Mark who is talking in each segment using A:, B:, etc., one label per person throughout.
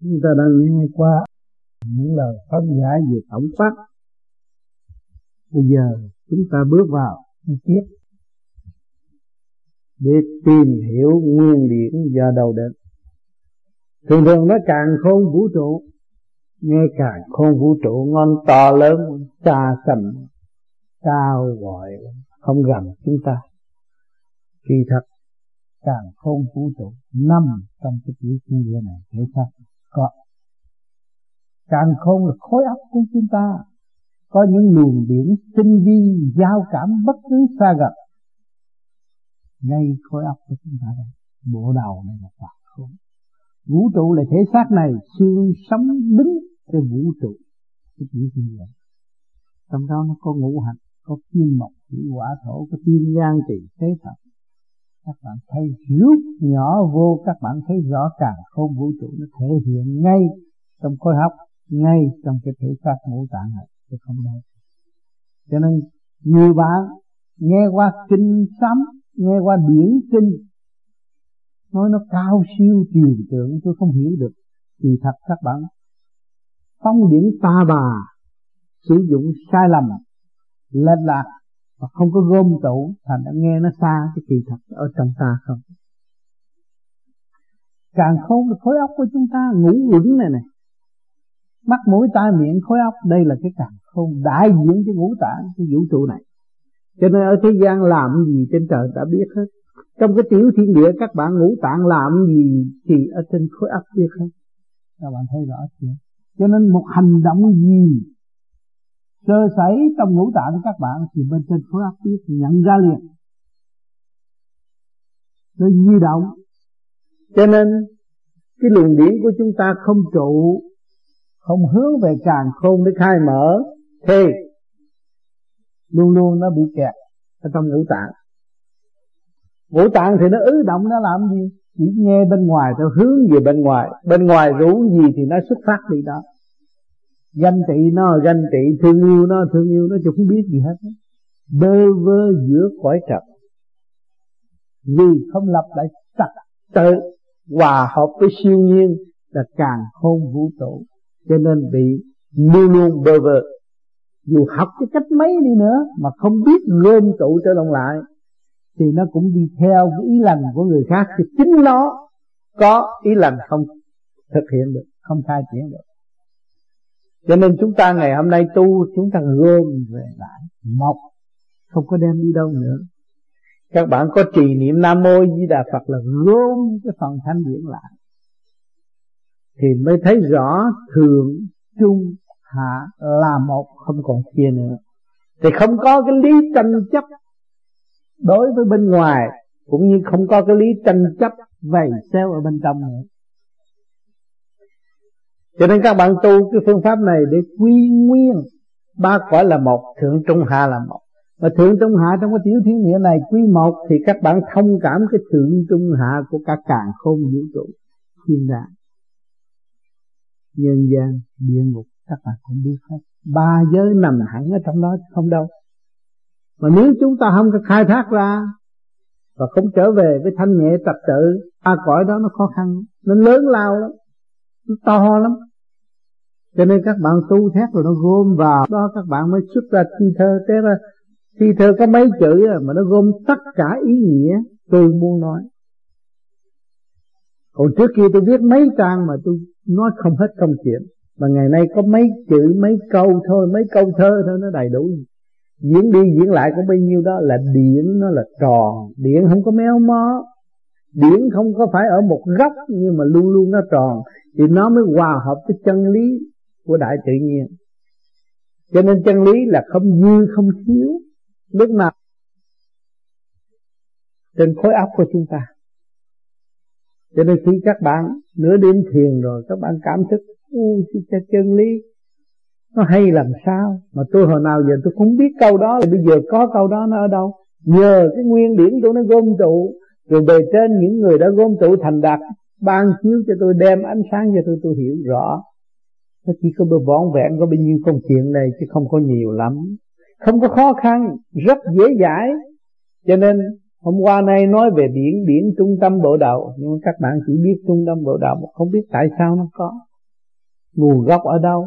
A: chúng ta đang nghe qua những lời phân giải về tổng quát bây giờ chúng ta bước vào chi tiết để tìm hiểu nguyên điển do đầu đến thường thường nó càng khôn vũ trụ, nghe càng khôn vũ trụ ngon to lớn, xa xăm, cao gọi, không gần chúng ta. Kỳ thật, càng khôn vũ trụ nằm trong cái tiểu thiên địa này, thể sao có. Càng khôn là khối óc của chúng ta có những luồng điển tinh vi giao cảm bất cứ xa gần ngay khối óc của chúng ta đây bộ đầu này là càng khôn vũ trụ là thể xác này xương sống đứng trên vũ trụ. Cái tiểu thiên vậy, trong đó nó có ngũ hành có kim mộc thủy hỏa thổ có tiên gan tỳ thế thật các bạn thấy lúc nhỏ vô, các bạn thấy rõ càng không vũ trụ nó thể hiện ngay trong khối học, ngay trong cái thể xác ngũ tạng này, chứ không đâu. Cho nên nhiều bạn nghe qua kinh sấm nghe qua điển kinh, nói nó cao siêu triều tượng, tôi không hiểu được. Thì thật các bạn, phong điển ta bà sử dụng sai lầm, lệch lạc và không có gom tụ thành đã nghe nó xa cái kỳ thật ở trong ta không. Càng khôn là khối óc của chúng ta ngủ quẩn này này mắt mũi tai miệng khối óc, đây là cái càng khôn, đại diện cho ngũ tạng, cái vũ trụ này. Cho nên ở thế gian làm gì trên trời đã biết hết. Trong cái tiểu thiên địa, các bạn ngũ tạng làm gì thì ở trên khối óc biết hết. Các bạn thấy rõ chưa? Cho nên một hành động gì sơ sẩy trong ngũ tạng của các bạn thì bên trên khối óc biết nhận ra liền. Nó di động. Cho nên, cái luồng điển của chúng ta không trụ, không hướng về càng khôn để khai mở, thì luôn luôn nó bị kẹt ở trong ngũ tạng. Ngũ tạng thì nó ứ động, nó làm gì? Chỉ nghe bên ngoài theo hướng về bên ngoài. Bên ngoài rủ gì thì nó xuất phát đi đó ganh tị nó, ganh tị, thương yêu nó, thương yêu nó, chứ không biết gì hết. Bơ vơ giữa cõi trần. Vì không lập lại trật tự hòa hợp với siêu nhiên là càng khôn vũ trụ. Cho nên bị luôn luôn bơ vơ. Dù học cái cách mấy đi nữa mà không biết gom tụ trở động lại, thì nó cũng đi theo cái ý lành của người khác. Thì chính nó có ý lành không thực hiện được, không khai triển được cho nên chúng ta ngày hôm nay tu, chúng ta gom về lại, mọc, không có đem đi đâu nữa. Các bạn có trì niệm nam mô di đà phật là gom cái phần thanh điển lại. Thì mới thấy rõ thượng trung hạ là một, không còn chia nữa. Thì không có cái lý tranh chấp đối với bên ngoài, cũng như không có cái lý tranh chấp vầy xéo ở bên trong nữa cho nên các bạn tu cái phương pháp này để quy nguyên. Ba cõi là một, thượng trung hạ là một. Mà thượng trung hạ trong cái tiểu thiên địa này, quy một thì các bạn thông cảm cái thượng trung hạ của cả càng khôn vũ trụ, thiên đàng. Nhân gian, địa ngục, các bạn cũng biết hết. Ba giới nằm hẳn ở trong đó, không đâu. Mà nếu chúng ta không có khai thác ra, và không trở về với thanh nhẹ tập tự, ba cõi đó nó khó khăn nó lớn lao lắm. Nó to lắm cho nên các bạn tu thét rồi nó gom vào. Đó, các bạn mới xuất ra thi thơ. Thế ra, thi thơ có mấy chữ mà nó gom tất cả ý nghĩa tôi muốn nói. Còn trước kia tôi viết mấy trang mà tôi nói không hết công chuyện. Mà ngày nay có mấy chữ, mấy câu thôi, mấy câu thơ thôi, nó đầy đủ. Diễn đi diễn lại có bao nhiêu đó là điện nó là tròn. Điện không có méo mó. Điện không có phải ở một góc, nhưng mà luôn luôn nó tròn. Thì nó mới hòa hợp với chân lý của đại tự nhiên. Cho nên chân lý là không dư, không thiếu lúc nào trên khối óc của chúng ta. Cho nên khi các bạn nửa đêm thiền rồi, các bạn cảm thức u cho chân lý nó hay làm sao? Mà tôi hồi nào giờ tôi không biết câu đó, bây giờ có câu đó nó ở đâu? Nhờ cái nguyên điển tôi nó gom tụ, rồi bề trên những người đã gom tụ thành đạt ban chiếu cho tôi, đem ánh sáng cho tôi tôi hiểu rõ nó chỉ có vỏn vẹn, có bao nhiêu công chuyện này chứ không có nhiều lắm. Không có khó khăn, rất dễ dãi. Cho nên, hôm qua nay nói về biển biển trung tâm bộ đạo nhưng các bạn chỉ biết trung tâm bộ đạo mà không biết tại sao nó có. Nguồn gốc ở đâu?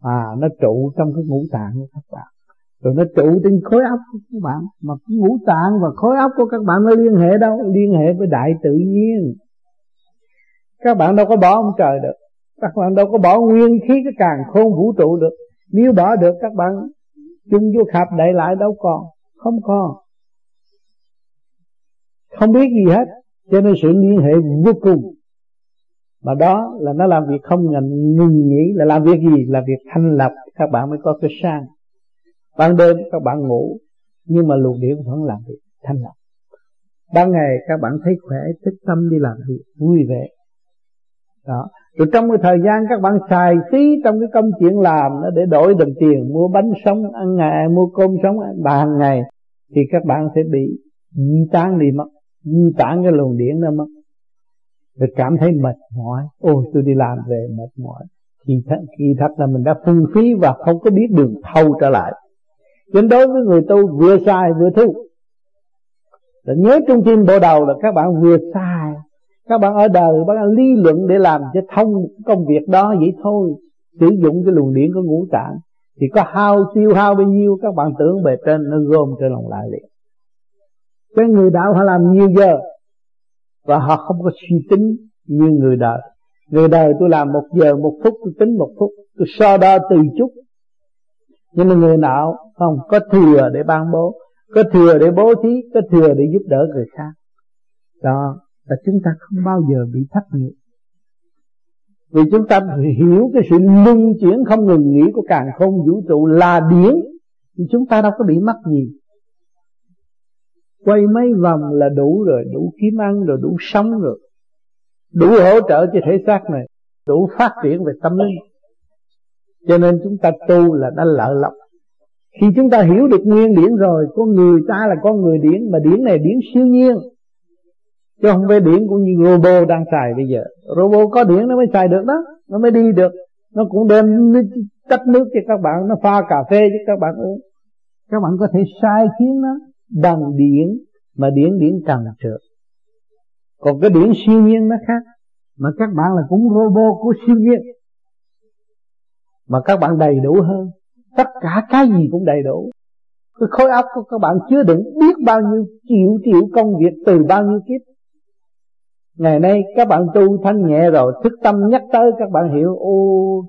A: À nó trụ trong cái ngũ tạng của các bạn. Rồi nó trụ trên khối óc của các bạn. Mà cái ngũ tạng và khối óc của các bạn nó liên hệ đâu? Liên hệ với đại tự nhiên. Các bạn đâu có bỏ ông trời được các bạn đâu có bỏ nguyên khí cái càng khôn vũ trụ được. Nếu bỏ được, các bạn chung vô khạp đậy lại đâu còn. Không còn. Không biết gì hết. Cho nên sự liên hệ vô cùng. Mà đó là nó làm việc không ngừng ngừng nghỉ. Là làm việc gì? Là việc thanh lập các bạn mới có cái sang. Ban đêm các bạn ngủ. Nhưng mà luồng điển vẫn làm việc thanh lập ban ngày các bạn thấy khỏe thích tâm đi làm việc, vui vẻ. Đó rồi trong cái thời gian các bạn xài phí trong cái công chuyện làm đó để đổi đồng tiền mua bánh sống ăn ngày mua cơm sống ăn hàng ngày thì các bạn sẽ bị di tán đi mất di tán cái luồng điện đó mất. Rồi cảm thấy mệt mỏi. Ôi tôi đi làm về mệt mỏi. Thì thật, thì thật là mình đã phung phí và không có biết đường thâu trở lại. Nên đối với người tu vừa sai vừa thu. Là nhớ trung tim bộ đầu là các bạn vừa sai các bạn ở đời, các bạn lý luận để làm cho thông công việc đó vậy thôi. Sử dụng cái luồng điển của ngũ tạng. Thì có hao tiêu, hao bao nhiêu, các bạn tưởng bề trên nó gom trên lòng lại liền. Cái người đạo họ làm nhiều giờ, và họ không có suy tính như người đời. Người đời tôi làm một giờ, một phút, tôi tính một phút, tôi so đo từ chút. Nhưng mà người nào không, có thừa để ban bố, có thừa để bố thí, có thừa để giúp đỡ người khác. Đó là chúng ta không bao giờ bị thất nghiệp. Vì chúng ta hiểu cái sự luân chuyển không ngừng nghỉ của càng không vũ trụ là điển, thì chúng ta đâu có bị mất gì. Quay mấy vòng là đủ rồi, đủ kiếm ăn rồi, đủ sống rồi. Đủ hỗ trợ cho thể xác này, đủ phát triển về tâm linh. Cho nên chúng ta tu là đã lợi lộc. Khi chúng ta hiểu được nguyên điển rồi con người ta là con người điển, mà điển này điển siêu nhiên chứ không phải điển cũng như robot đang xài bây giờ. Robot có điển nó mới xài được đó. Nó mới đi được. Nó cũng đem nước, tách nước cho các bạn. Nó pha cà phê cho các bạn uống. Các bạn có thể sai khiến nó bằng điển mà điển điển trần trượt. Còn cái điển siêu nhiên nó khác. Mà các bạn là cũng robot của siêu nhiên. Mà các bạn đầy đủ hơn. Tất cả cái gì cũng đầy đủ. Cái khối óc của các bạn chứa đựng biết bao nhiêu triệu triệu công việc từ bao nhiêu kiếp ngày nay các bạn tu thanh nhẹ rồi, thức tâm nhắc tới các bạn hiểu, ô,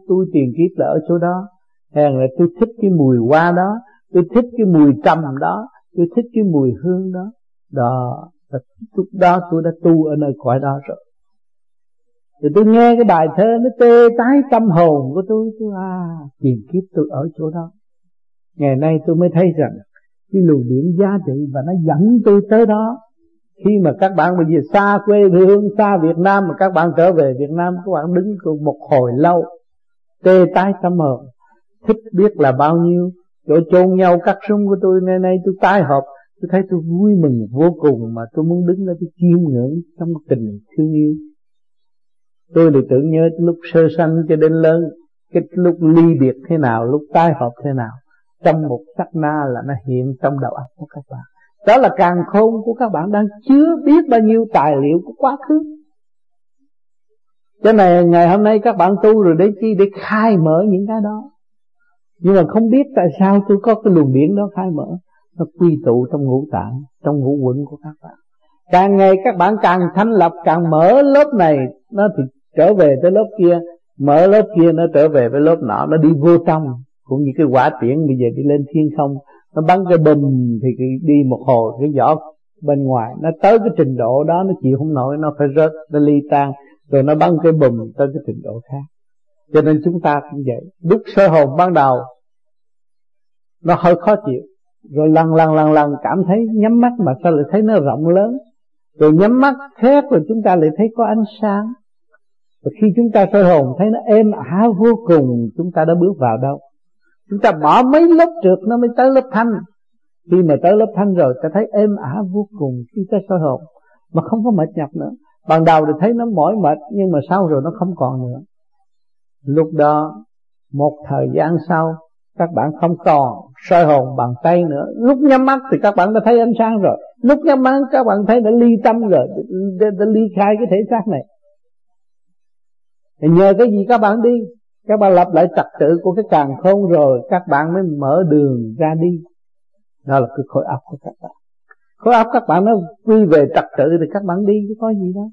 A: tôi tiền kiếp là ở chỗ đó. Hèn là tôi thích cái mùi hoa đó, tôi thích cái mùi trầm đó, tôi thích cái mùi hương đó. Đó là lúc đó tôi đã tu ở nơi cõi đó rồi. Thì tôi nghe cái bài thơ nó tê tái tâm hồn của tôi tôi à tiền kiếp tôi ở chỗ đó. Ngày nay tôi mới thấy rằng cái luồng điện giá trị và nó dẫn tôi tới đó khi mà các bạn bây giờ xa quê hương, xa Việt Nam mà các bạn trở về Việt Nam, các bạn đứng một hồi lâu, tê tái tâm hồn. Thích biết là bao nhiêu chỗ chôn nhau cắt súng của tôi, nay nay tôi tái hợp tôi thấy tôi vui mừng vô cùng mà tôi muốn đứng đó tôi chiêm ngưỡng trong tình thương yêu. Tôi thì tưởng nhớ lúc sơ sanh cho đến lớn, cái lúc ly biệt thế nào, lúc tái hợp thế nào. Trong một sắc na là nó hiện trong đầu óc của các bạn đó là càng khôn của các bạn đang chứa biết bao nhiêu tài liệu của quá khứ. Cho nên ngày hôm nay các bạn tu rồi để chi để khai mở những cái đó. Nhưng mà không biết tại sao tôi có cái luồng điển đó khai mở. Nó quy tụ trong ngũ tạng, trong ngũ quẩn của các bạn. Càng ngày các bạn càng thanh lập càng mở lớp này, nó thì trở về tới lớp kia. Mở lớp kia nó trở về với lớp nọ, nó đi vô trong. Cũng như cái quả tiễn, bây giờ đi lên thiên không nó bắn cái bình thì đi một hồi, cái vỏ bên ngoài. Nó tới cái trình độ đó, nó chịu không nổi, nó phải rớt, nó ly tan. Rồi nó bắn cái bùm tới cái trình độ khác. Cho nên chúng ta cũng vậy. Đúc sơ hồn ban đầu, nó hơi khó chịu. Rồi lần lần lần lần cảm thấy nhắm mắt mà sao lại thấy nó rộng lớn? Rồi nhắm mắt khác rồi chúng ta lại thấy có ánh sáng. Và khi chúng ta sơ hồn thấy nó êm ả vô cùng, chúng ta đã bước vào đâu? Chúng ta bỏ mấy lớp trượt nó mới tới lớp thanh. Khi mà tới lớp thanh rồi ta thấy êm ả vô cùng khi ta soi hồn mà không có mệt nhọc nữa. Ban đầu thì thấy nó mỏi mệt nhưng mà sau rồi nó không còn nữa. Lúc đó một thời gian sau các bạn không còn soi hồn bằng tay nữa. Lúc nhắm mắt thì các bạn đã thấy ánh sáng rồi. Lúc nhắm mắt các bạn thấy đã ly tâm rồi đã, đã ly khai cái thể xác này. Thì nhờ cái gì các bạn đi? Các bạn lập lại trật tự của cái càng khôn rồi, các bạn mới mở đường ra đi. Đó là cái khối óc của các bạn. Khối óc các bạn nó quy về trật tự thì các bạn đi, chứ có gì đâu.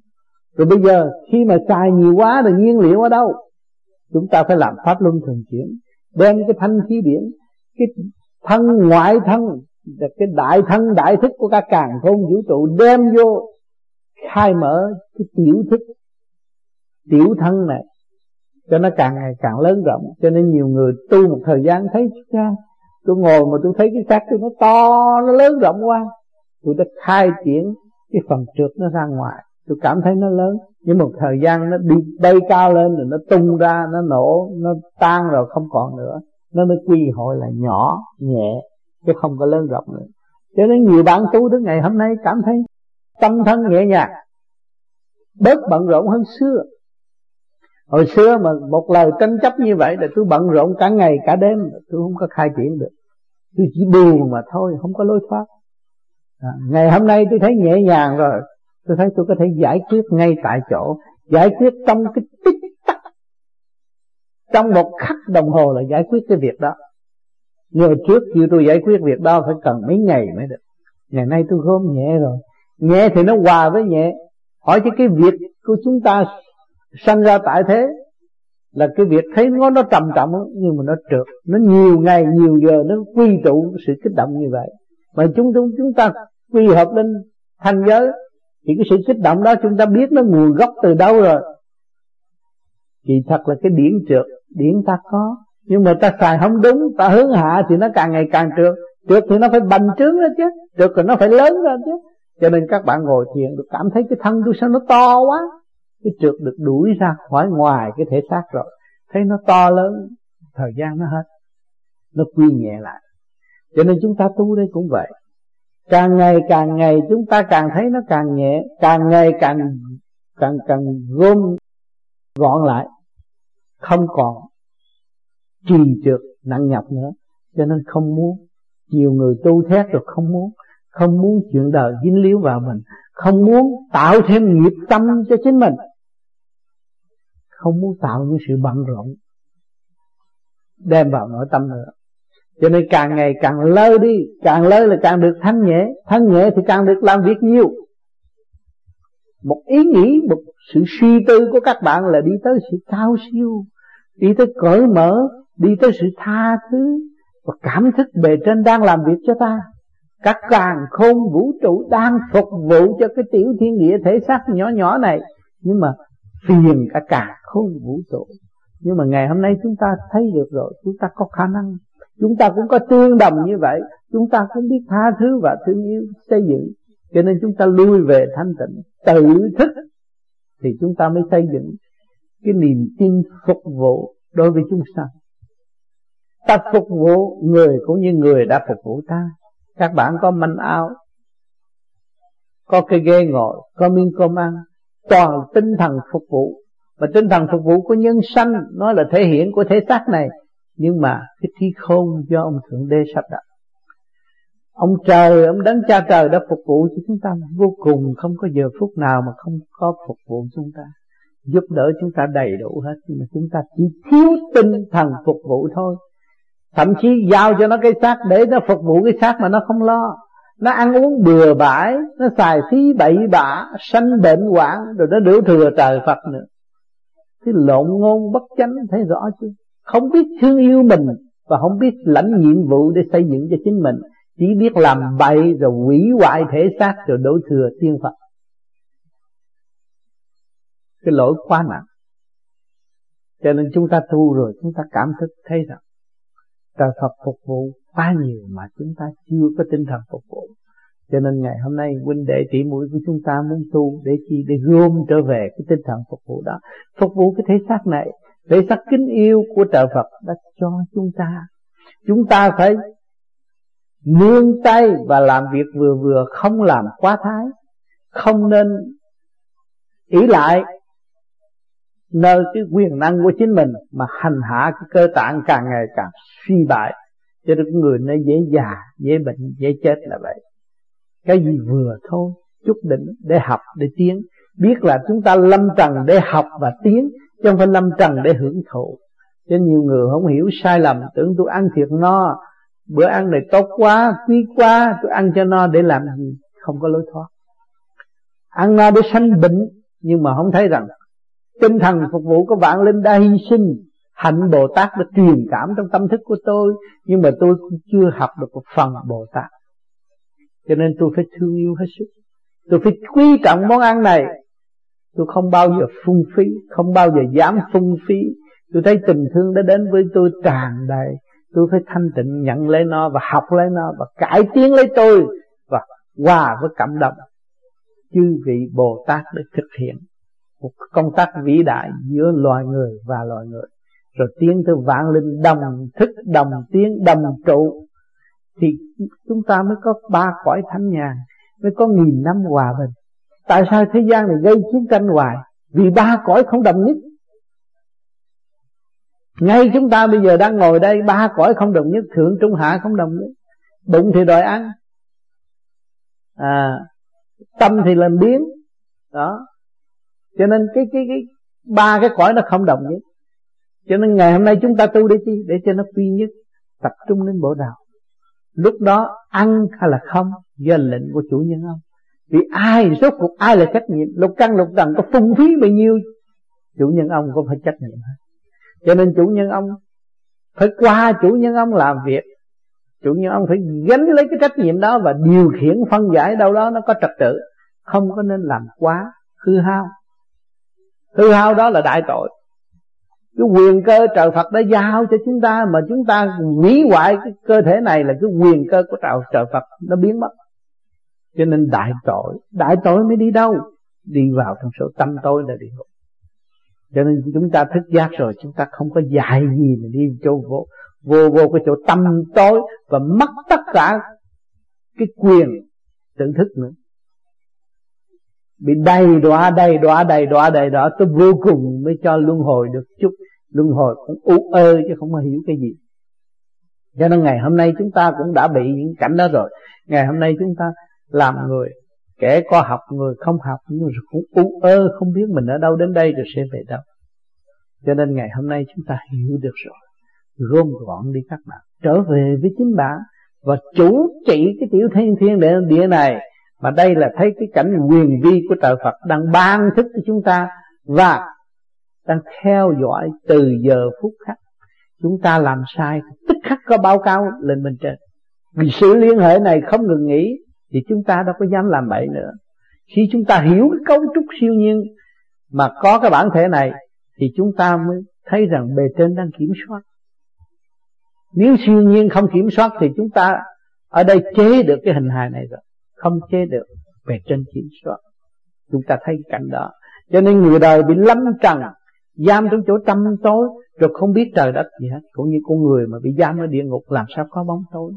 A: Rồi bây giờ, khi mà xài nhiều quá thì nhiên liệu ở đâu? Chúng ta phải làm pháp luân thường chuyển, đem cái thanh khí điển, cái thân ngoại thân cái đại thân, đại thức của các càng khôn vũ trụ, đem vô, khai mở cái tiểu thức, tiểu thân này cho nó càng ngày càng lớn rộng. Cho nên nhiều người tu một thời gian thấy tôi ngồi mà tôi thấy cái xác tôi nó to, nó lớn rộng quá. Tôi đã khai triển cái phần trượt nó ra ngoài. Tôi cảm thấy nó lớn. Nhưng một thời gian nó đi bay cao lên rồi nó tung ra, nó nổ, nó tan rồi không còn nữa. Nó mới quy hội là nhỏ, nhẹ, chứ không có lớn rộng nữa. Cho nên nhiều bạn tu đến ngày hôm nay cảm thấy tâm thân nhẹ nhàng, bớt bận rộn hơn xưa hồi xưa mà một lời tranh chấp như vậy là tôi bận rộn cả ngày cả đêm tôi không có khai triển được. Tôi chỉ buồn mà thôi không có lối thoát. À, ngày hôm nay tôi thấy nhẹ nhàng rồi tôi thấy tôi có thể giải quyết ngay tại chỗ giải quyết trong cái tích tắc. Trong một khắc đồng hồ là giải quyết cái việc đó. Nhưng mà trước khi tôi giải quyết việc đó phải cần mấy ngày mới được. Ngày nay tôi gom nhẹ rồi. Nhẹ thì nó hòa với nhẹ. Hỏi chứ cái việc của chúng ta sanh ra tại thế là cái việc thấy nó nó trầm trọng nhưng mà nó trượt. Nó nhiều ngày, nhiều giờ nó quy tụ sự kích động như vậy. Mà chúng chúng chúng ta quy hợp lên thành giới, thì cái sự kích động đó chúng ta biết nó nguồn gốc từ đâu rồi. Thì thật là cái điển trượt điển ta có. Nhưng mà ta xài không đúng, ta hướng hạ thì nó càng ngày càng trượt. Trượt thì nó phải bành trướng ra chứ. Trượt thì nó phải lớn ra chứ. Cho nên các bạn ngồi thiền được cảm thấy cái thân tôi sao nó to quá cái trượt được đuổi ra khỏi ngoài cái thể xác rồi. Thấy nó to lớn, thời gian nó hết. Nó quy nhẹ lại. Cho nên chúng ta tu đây cũng vậy. Càng ngày càng ngày, chúng ta càng thấy nó càng nhẹ. Càng ngày càng càng càng gom gọn lại. Không còn trì trượt nặng nhọc nữa. Cho nên không muốn. Nhiều người tu thét rồi không muốn. Không muốn chuyện đời dính líu vào mình. Không muốn tạo thêm nghiệp tâm cho chính mình không muốn tạo những sự bận rộn, đem vào nội tâm nữa. Cho nên càng ngày càng lơ đi, càng lơ là càng được thanh nhẹ. Thanh nhẹ thì càng được làm việc nhiều. Một ý nghĩ, một sự suy tư của các bạn là đi tới sự cao siêu, đi tới cởi mở, đi tới sự tha thứ và cảm thức bề trên đang làm việc cho ta. Các càng khôn vũ trụ đang phục vụ cho cái tiểu thiên địa thể xác nhỏ nhỏ này. Nhưng mà phiền cả cả không vũ trụ. Nhưng mà ngày hôm nay chúng ta thấy được rồi, chúng ta có khả năng. Chúng ta cũng có tương đồng như vậy. Chúng ta cũng biết tha thứ và thương yêu, xây dựng. Cho nên chúng ta lui về thanh tịnh, tự thức, thì chúng ta mới xây dựng cái niềm tin phục vụ đối với chúng sanh. Ta phục vụ người cũng như người đã phục vụ ta. Các bạn có manh áo, có cái ghế ngồi, có miếng cơm ăn toàn tinh thần phục vụ. Và tinh thần phục vụ của nhân sanh, nó là thể hiện của thể xác này. Nhưng mà cái thi khôn do ông thượng đế sắp đặt. Ông trời, ông đấng cha trời đã phục vụ cho chúng ta. Vô cùng không có giờ phút nào mà không có phục vụ chúng ta. Giúp đỡ chúng ta đầy đủ hết. Nhưng mà chúng ta chỉ thiếu tinh thần phục vụ thôi. Thậm chí giao cho nó cái xác để nó phục vụ cái xác mà nó không lo nó ăn uống bừa bãi, nó xài phí bậy bạ, sanh bệnh hoạn, rồi nó đổ thừa trời phật nữa. Cái lộn ngôn bất chánh, thấy rõ chưa không biết thương yêu mình và không biết lãnh nhiệm vụ để xây dựng cho chính mình. Chỉ biết làm bậy rồi hủy hoại thể xác rồi đổ thừa tiên phật. Cái lỗi quá nặng. Cho nên chúng ta tu rồi, chúng ta cảm thức thấy rằng trời Phật phục vụ quá nhiều mà chúng ta chưa có tinh thần phục vụ. Cho nên ngày hôm nay, huynh đệ tỷ muội của chúng ta muốn tu để chi để gom trở về cái tinh thần phục vụ đó, phục vụ cái thể xác này. Thể xác kính yêu của trợ Phật đã cho chúng ta. Chúng ta phải nương tay và làm việc vừa vừa, không làm quá thái, không nên ý lại nơi cái quyền năng của chính mình mà hành hạ cái cơ tạng càng ngày càng suy bại cho nên người nó dễ già, dễ bệnh, dễ chết là vậy. Cái gì vừa thôi, chút đỉnh để học, để tiến. Biết là chúng ta lâm trần để học và tiến, chứ không phải lâm trần để hưởng thụ. Cho nhiều người không hiểu sai lầm, tưởng tôi ăn thiệt no, bữa ăn này tốt quá, quý quá, tôi ăn cho no để làm gì? Không có lối thoát. Ăn no để sanh bệnh, nhưng mà không thấy rằng tinh thần phục vụ của vạn linh đã hy sinh hạnh bồ tát đã truyền cảm trong tâm thức của tôi, nhưng mà tôi cũng chưa học được một phần bồ tát cho nên tôi phải thương yêu hết sức. Tôi phải quý trọng món ăn này. Tôi không bao giờ phung phí, không bao giờ dám phung phí. Tôi thấy tình thương đã đến với tôi tràn đầy. Tôi phải thanh tịnh nhận lấy nó và học lấy nó và cải tiến lấy tôi và hòa với cảm động. Chư vị bồ tát để thực hiện một công tác vĩ đại giữa loài người và loài người rồi tiến tới vạn linh đồng thức, đồng tiếng đồng trụ. Thì chúng ta mới có ba cõi thánh nhàn mới có nghìn năm hòa bình. Tại sao thế gian này gây chiến tranh hoài? Vì ba cõi không đồng nhất. Ngay chúng ta bây giờ đang ngồi đây, ba cõi không đồng nhất, thượng, trung, hạ không đồng nhất. Bụng thì đòi ăn. À tâm thì làm biến. Đó. Cho nên cái cái cái, ba cái cõi nó không đồng nhất cho nên ngày hôm nay chúng ta tu để chi để cho nó quy nhất, tập trung đến bộ đạo. Lúc đó ăn hay là không, do lệnh của chủ nhân ông. Vì ai, rốt cuộc ai là trách nhiệm? Lục căn, lục trần có phung phí bao nhiêu? Chủ nhân ông cũng phải trách nhiệm hết. Cho nên chủ nhân ông phải qua chủ nhân ông làm việc. Chủ nhân ông phải gánh lấy cái trách nhiệm đó và điều khiển, phân giải đâu đó nó có trật tự. Không có nên làm quá hư hao. Hư hao đó là đại tội cái quyền cơ trời Phật đã giao cho chúng ta mà chúng ta hủy hoại cái cơ thể này là cái quyền cơ của trời trời Phật nó biến mất. Cho nên đại tội đại tội mới đi đâu? Đi vào trong số tâm tối là địa ngục. Cho nên chúng ta thức giác rồi, chúng ta không có dạy gì mà đi chỗ vô vô vô cái chỗ tâm tối và mất tất cả cái quyền tự thức nữa bị đầy đọa đầy đọa đầy đọa đầy đọa tới vô cùng mới cho luân hồi được chút. Luân hồi cũng u ơ chứ không có hiểu cái gì. Cho nên ngày hôm nay chúng ta cũng đã bị những cảnh đó rồi. Ngày hôm nay chúng ta làm người kẻ có học người không học nhưng rồi cũng u ơ không biết mình ở đâu đến đây rồi sẽ về đâu. Cho nên ngày hôm nay chúng ta hiểu được rồi. Gom gọn đi các bạn. Trở về với chính bạn và chủ trị cái tiểu thiên thiên địa, địa này mà đây là thấy cái cảnh quyền vi của trời Phật đang ban thức cho chúng ta và đang theo dõi từ giờ phút khắc chúng ta làm sai, tức khắc có báo cáo lên bên trên. Vì sự liên hệ này không ngừng nghỉ, thì chúng ta đâu có dám làm bậy nữa. Khi chúng ta hiểu cái cấu trúc siêu nhiên mà có cái bản thể này, thì chúng ta mới thấy rằng bề trên đang kiểm soát. Nếu siêu nhiên không kiểm soát, thì chúng ta ở đây chế được cái hình hài này rồi không chế được về trên kiểm soát chúng ta thấy cảnh đó. Cho nên người đời bị lâm trần giam trong chỗ tâm tối rồi không biết trời đất gì hết. Cũng như con người mà bị giam ở địa ngục làm sao có bóng tối?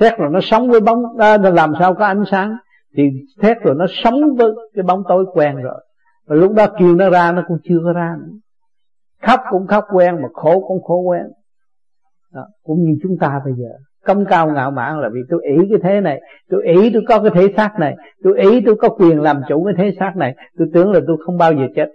A: Thét rồi nó sống với bóng à, làm sao có ánh sáng? Thì thét rồi nó sống với cái bóng tối quen rồi. Và lúc đó kêu nó ra nó cũng chưa có ra nữa. Khóc cũng khóc quen mà khổ cũng khổ quen. Đó, cũng như chúng ta bây giờ công cao ngạo mạn là vì tôi ý cái thế này, tôi ý tôi có cái thể xác này, tôi ý tôi có quyền làm chủ cái thế xác này, tôi tưởng là tôi không bao giờ chết.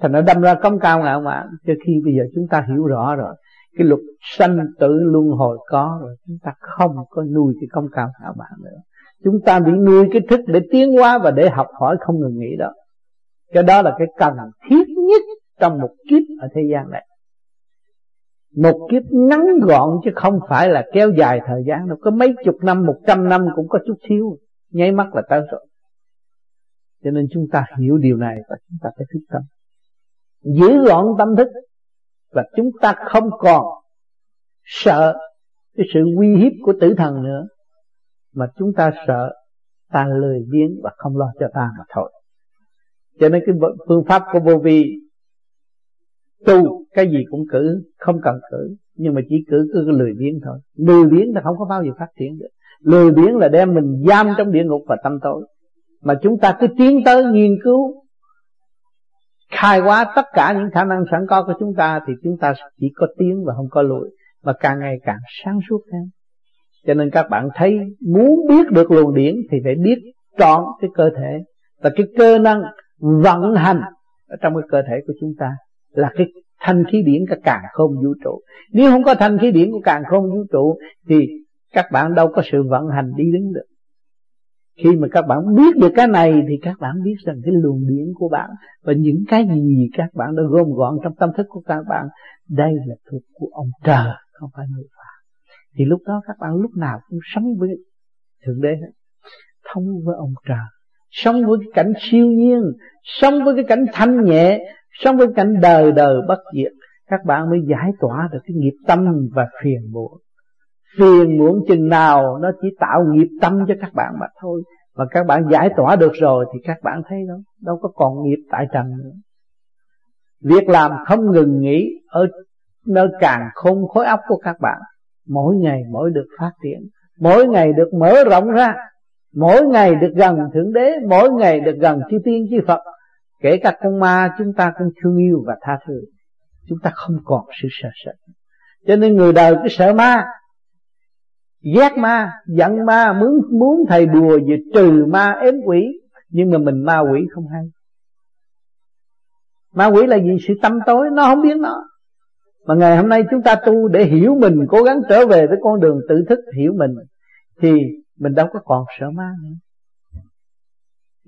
A: Thành nó đâm ra công cao ngạo mạn, cho khi bây giờ chúng ta hiểu rõ rồi, cái luật sanh tử luân hồi có rồi, chúng ta không có nuôi cái công cao ngạo mạn nữa. Chúng ta bị nuôi cái thức để tiến hóa và để học hỏi không ngừng nghỉ đó. Cái đó là cái cần thiết nhất trong một kiếp ở thế gian này một kiếp ngắn gọn chứ không phải là kéo dài thời gian đâu. Có mấy chục năm, một trăm năm cũng có chút xíu. Nháy mắt là tới rồi. Cho nên chúng ta hiểu điều này và chúng ta phải thức tâm. Giữ gọn tâm thức và chúng ta không còn sợ cái sự uy hiếp của tử thần nữa, mà chúng ta sợ ta lười biếng và không lo cho ta mà thôi. Cho nên cái phương pháp của vô vi tu, cái gì cũng cử, không cần cử. Nhưng mà chỉ cử cứ lười biếng thôi. Lười biếng là không có bao giờ phát triển được. Lười biếng là đem mình giam trong địa ngục và tâm tối. Mà chúng ta cứ tiến tới nghiên cứu, khai hóa tất cả những khả năng sẵn có của chúng ta thì chúng ta chỉ có tiến và không có lùi. Mà càng ngày càng sáng suốt hơn. Cho nên các bạn thấy, muốn biết được luồng điển thì phải biết trọn cái cơ thể. Và cái cơ năng vận hành ở trong cái cơ thể của chúng ta là cái thanh khí điển cả càng không vũ trụ. Nếu không có thanh khí điển của càng không vũ trụ, thì các bạn đâu có sự vận hành đi đứng được. Khi mà các bạn biết được cái này, thì các bạn biết rằng cái luồng điển của bạn và những cái gì các bạn đã gom gọn trong tâm thức của các bạn, đây là thuộc của ông trời, không phải người phàm. Thì lúc đó các bạn lúc nào cũng sống với thượng đế thông với ông trời. Sống với cái cảnh siêu nhiên, sống với cái cảnh thanh nhẹ sống với cảnh đời đời bất diệt, các bạn mới giải tỏa được cái nghiệp tâm và phiền muộn. Phiền muộn chừng nào nó chỉ tạo nghiệp tâm cho các bạn mà thôi. Mà các bạn giải tỏa được rồi thì các bạn thấy đâu đâu có còn nghiệp tại trần nữa. Việc làm không ngừng nghỉ ở nơi càng khôn khối óc của các bạn. Mỗi ngày mỗi được phát triển. Mỗi ngày được mở rộng ra. Mỗi ngày được gần thượng đế. Mỗi ngày được gần chư tiên chư phật kể cả con ma chúng ta cũng thương yêu và tha thứ. Chúng ta không còn sự sợ sợ cho nên người đời cứ sợ ma, ghét ma, giận ma, muốn muốn thầy bùa về trừ ma ếm quỷ. Nhưng mà mình ma quỷ không hay. Ma quỷ là gì sự tâm tối, nó không biết nó. Mà ngày hôm nay chúng ta tu để hiểu mình, cố gắng trở về với con đường tự thức, hiểu mình, thì mình đâu có còn sợ ma nữa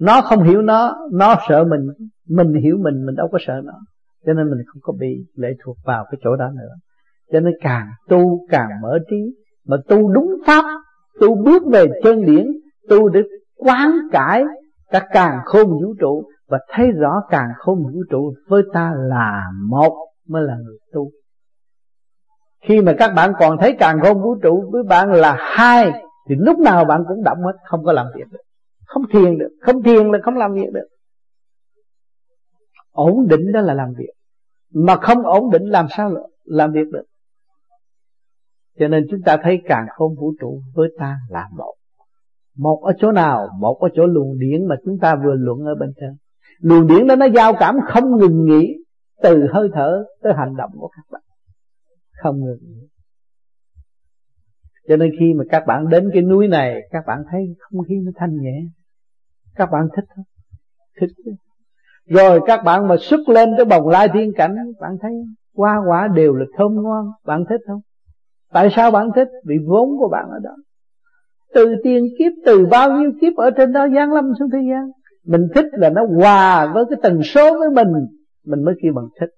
A: nó không hiểu nó nó sợ mình mình hiểu mình mình đâu có sợ nó. Cho nên mình không có bị lệ thuộc vào cái chỗ đó nữa. Cho nên càng tu càng mở trí, mà tu đúng pháp, tu bước về chân điển, tu để quán cải các càng khôn vũ trụ và thấy rõ càng khôn vũ trụ với ta là một mới là người tu. Khi mà các bạn còn thấy càng khôn vũ trụ với bạn là hai, thì lúc nào bạn cũng động hết, không có làm việc được không thiền được, không thiền là không làm việc được. Ổn định đó là làm việc. Mà không ổn định làm sao làm việc được. Cho nên chúng ta thấy càng không vũ trụ với ta là một. Một ở chỗ nào, một ở chỗ luồng điển mà chúng ta vừa luận ở bên trên. Luồng điển đó nó giao cảm không ngừng nghỉ từ hơi thở tới hành động của các bạn. Không ngừng nghỉ. Cho nên khi mà các bạn đến cái núi này, các bạn thấy không khí nó thanh nhẹ các bạn thích không? Thích chứ. Rồi các bạn mà xuất lên cái bồng lai thiên cảnh, bạn thấy hoa quả đều là thơm ngon, bạn thích không? Tại sao bạn thích? Vì vốn của bạn ở đó. Từ tiền kiếp, từ bao nhiêu kiếp ở trên đó giáng lâm xuống thế gian, mình thích là nó hòa với cái tần số với mình mình mới kêu bằng thích.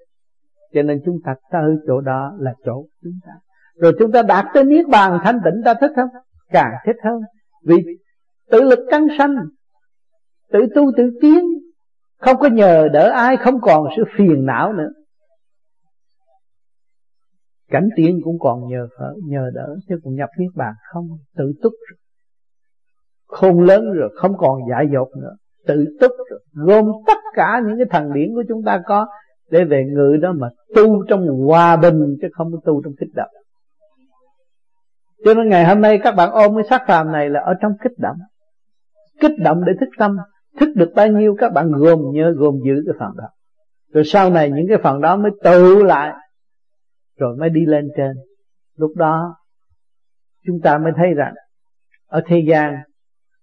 A: Cho nên chúng ta tới chỗ đó là chỗ chúng ta. Rồi chúng ta đạt tới niết bàn thanh tịnh, ta thích không? Càng thích hơn. Vì tự lực căng sanh tự tu tự tiến. Không có nhờ đỡ ai, không còn sự phiền não nữa. Cảnh tiến cũng còn nhờ phở, nhờ đỡ, chứ còn nhập niết bàn không. Tự túc rồi. khôn lớn rồi, không còn dại dột nữa. Tự túc rồi. Gồm tất cả những cái thần điển của chúng ta có để về ngự đó mà tu trong hòa bình, chứ không có tu trong kích động. Cho nên ngày hôm nay các bạn ôm cái xác phàm này là ở trong kích động. Kích động để thức tâm thức được bao nhiêu các bạn gồm nhớ, gồm giữ cái phần đó. Rồi sau này những cái phần đó mới tự lại, rồi mới đi lên trên. Lúc đó, chúng ta mới thấy rằng, ở thế gian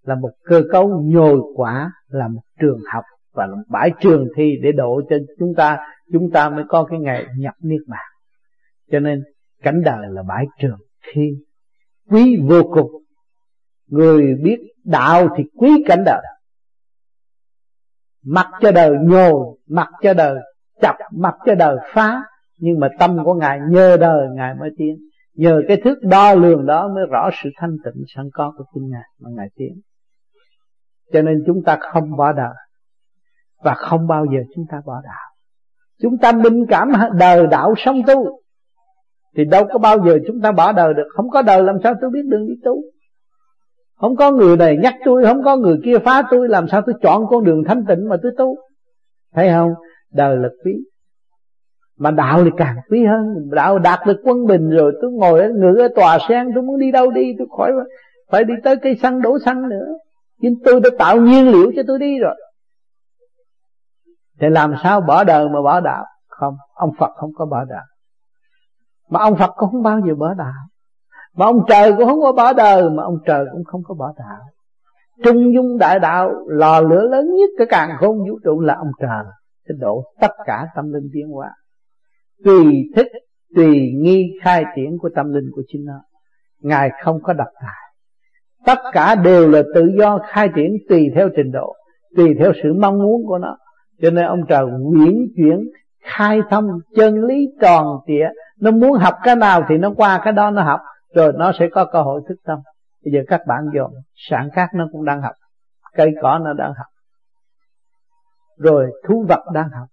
A: là một cơ cấu nhồi quả là một trường học và là một bãi trường thi để độ cho chúng ta. Chúng ta mới có cái ngày nhập niết bàn. Cho nên, cảnh đời là bãi trường thi. Quý vô cùng. Người biết đạo thì quý cảnh đời mặc cho đời nhồi, mặc cho đời chập mặc cho đời phá. Nhưng mà tâm của ngài nhờ đời ngài mới tiến. Nhờ cái thước đo lường đó mới rõ sự thanh tịnh sẵn có của chính ngài mà ngài tiến. Cho nên chúng ta không bỏ đời. Và không bao giờ chúng ta bỏ đạo. Chúng ta minh cảm đời đạo sống tu. Thì đâu có bao giờ chúng ta bỏ đời được. Không có đời làm sao tôi biết đường đi tu? Không có người này nhắc tôi, không có người kia phá tôi, làm sao tôi chọn con đường thanh tịnh mà tôi tu? Thấy không? Đời là quý. Mà đạo thì càng quý hơn. Đạo đạt được quân bình rồi, tôi ngồi ở ngự ở tòa sen, tôi muốn đi đâu đi, tôi khỏi phải đi tới cây xăng đổ xăng nữa. Nhưng tôi đã tạo nhiên liệu cho tôi đi rồi. Thì làm sao bỏ đời mà bỏ đạo? Không, ông phật không có bỏ đạo. Mà ông phật cũng không bao giờ bỏ đạo mà ông trời cũng không có bỏ đời, mà ông trời cũng không có bỏ đạo trung dung đại đạo lò lửa lớn nhất cái càng không vũ trụ là ông trời. Sẽ độ tất cả tâm linh tiến hóa. Tùy thích, tùy nghi khai triển của tâm linh của chính nó. Ngài không có độc tài. Tất cả đều là tự do khai triển tùy theo trình độ, tùy theo sự mong muốn của nó. Cho nên ông trời quyển chuyển, khai thông chân lý tròn trịa. Nó muốn học cái nào thì nó qua cái đó nó học rồi nó sẽ có cơ hội thức tâm. Bây giờ các bạn dòm sản cát nó cũng đang học. Cây cỏ nó đang học. Rồi thú vật đang học.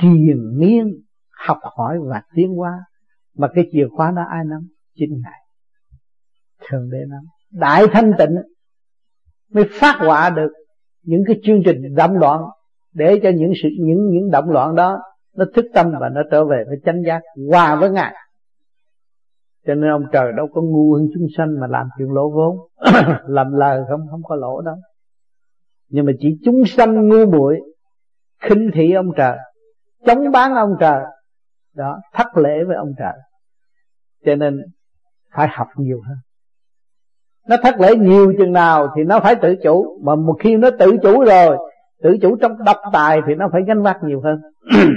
A: Triền miên, học hỏi và tiến hóa. Mà cái chìa khóa đó ai nắm? Chính ngài. Thường đế nắm. Đại thanh tịnh mới phát họa được những cái chương trình động loạn để cho những sự, những những động loạn đó nó thức tâm và nó trở về với chánh giác hòa với ngài cho nên ông trời đâu có ngu hơn chúng sanh mà làm chuyện lỗ vốn. Làm lời không không có lỗ đâu. Nhưng mà chỉ chúng sanh ngu muội, khinh thị ông trời, chống bán ông trời, đó, thất lễ với ông trời. Cho nên phải học nhiều hơn. Nó thất lễ nhiều chừng nào thì nó phải tự chủ. Mà một khi nó tự chủ rồi, tự chủ trong độc tài thì nó phải gánh vác nhiều hơn.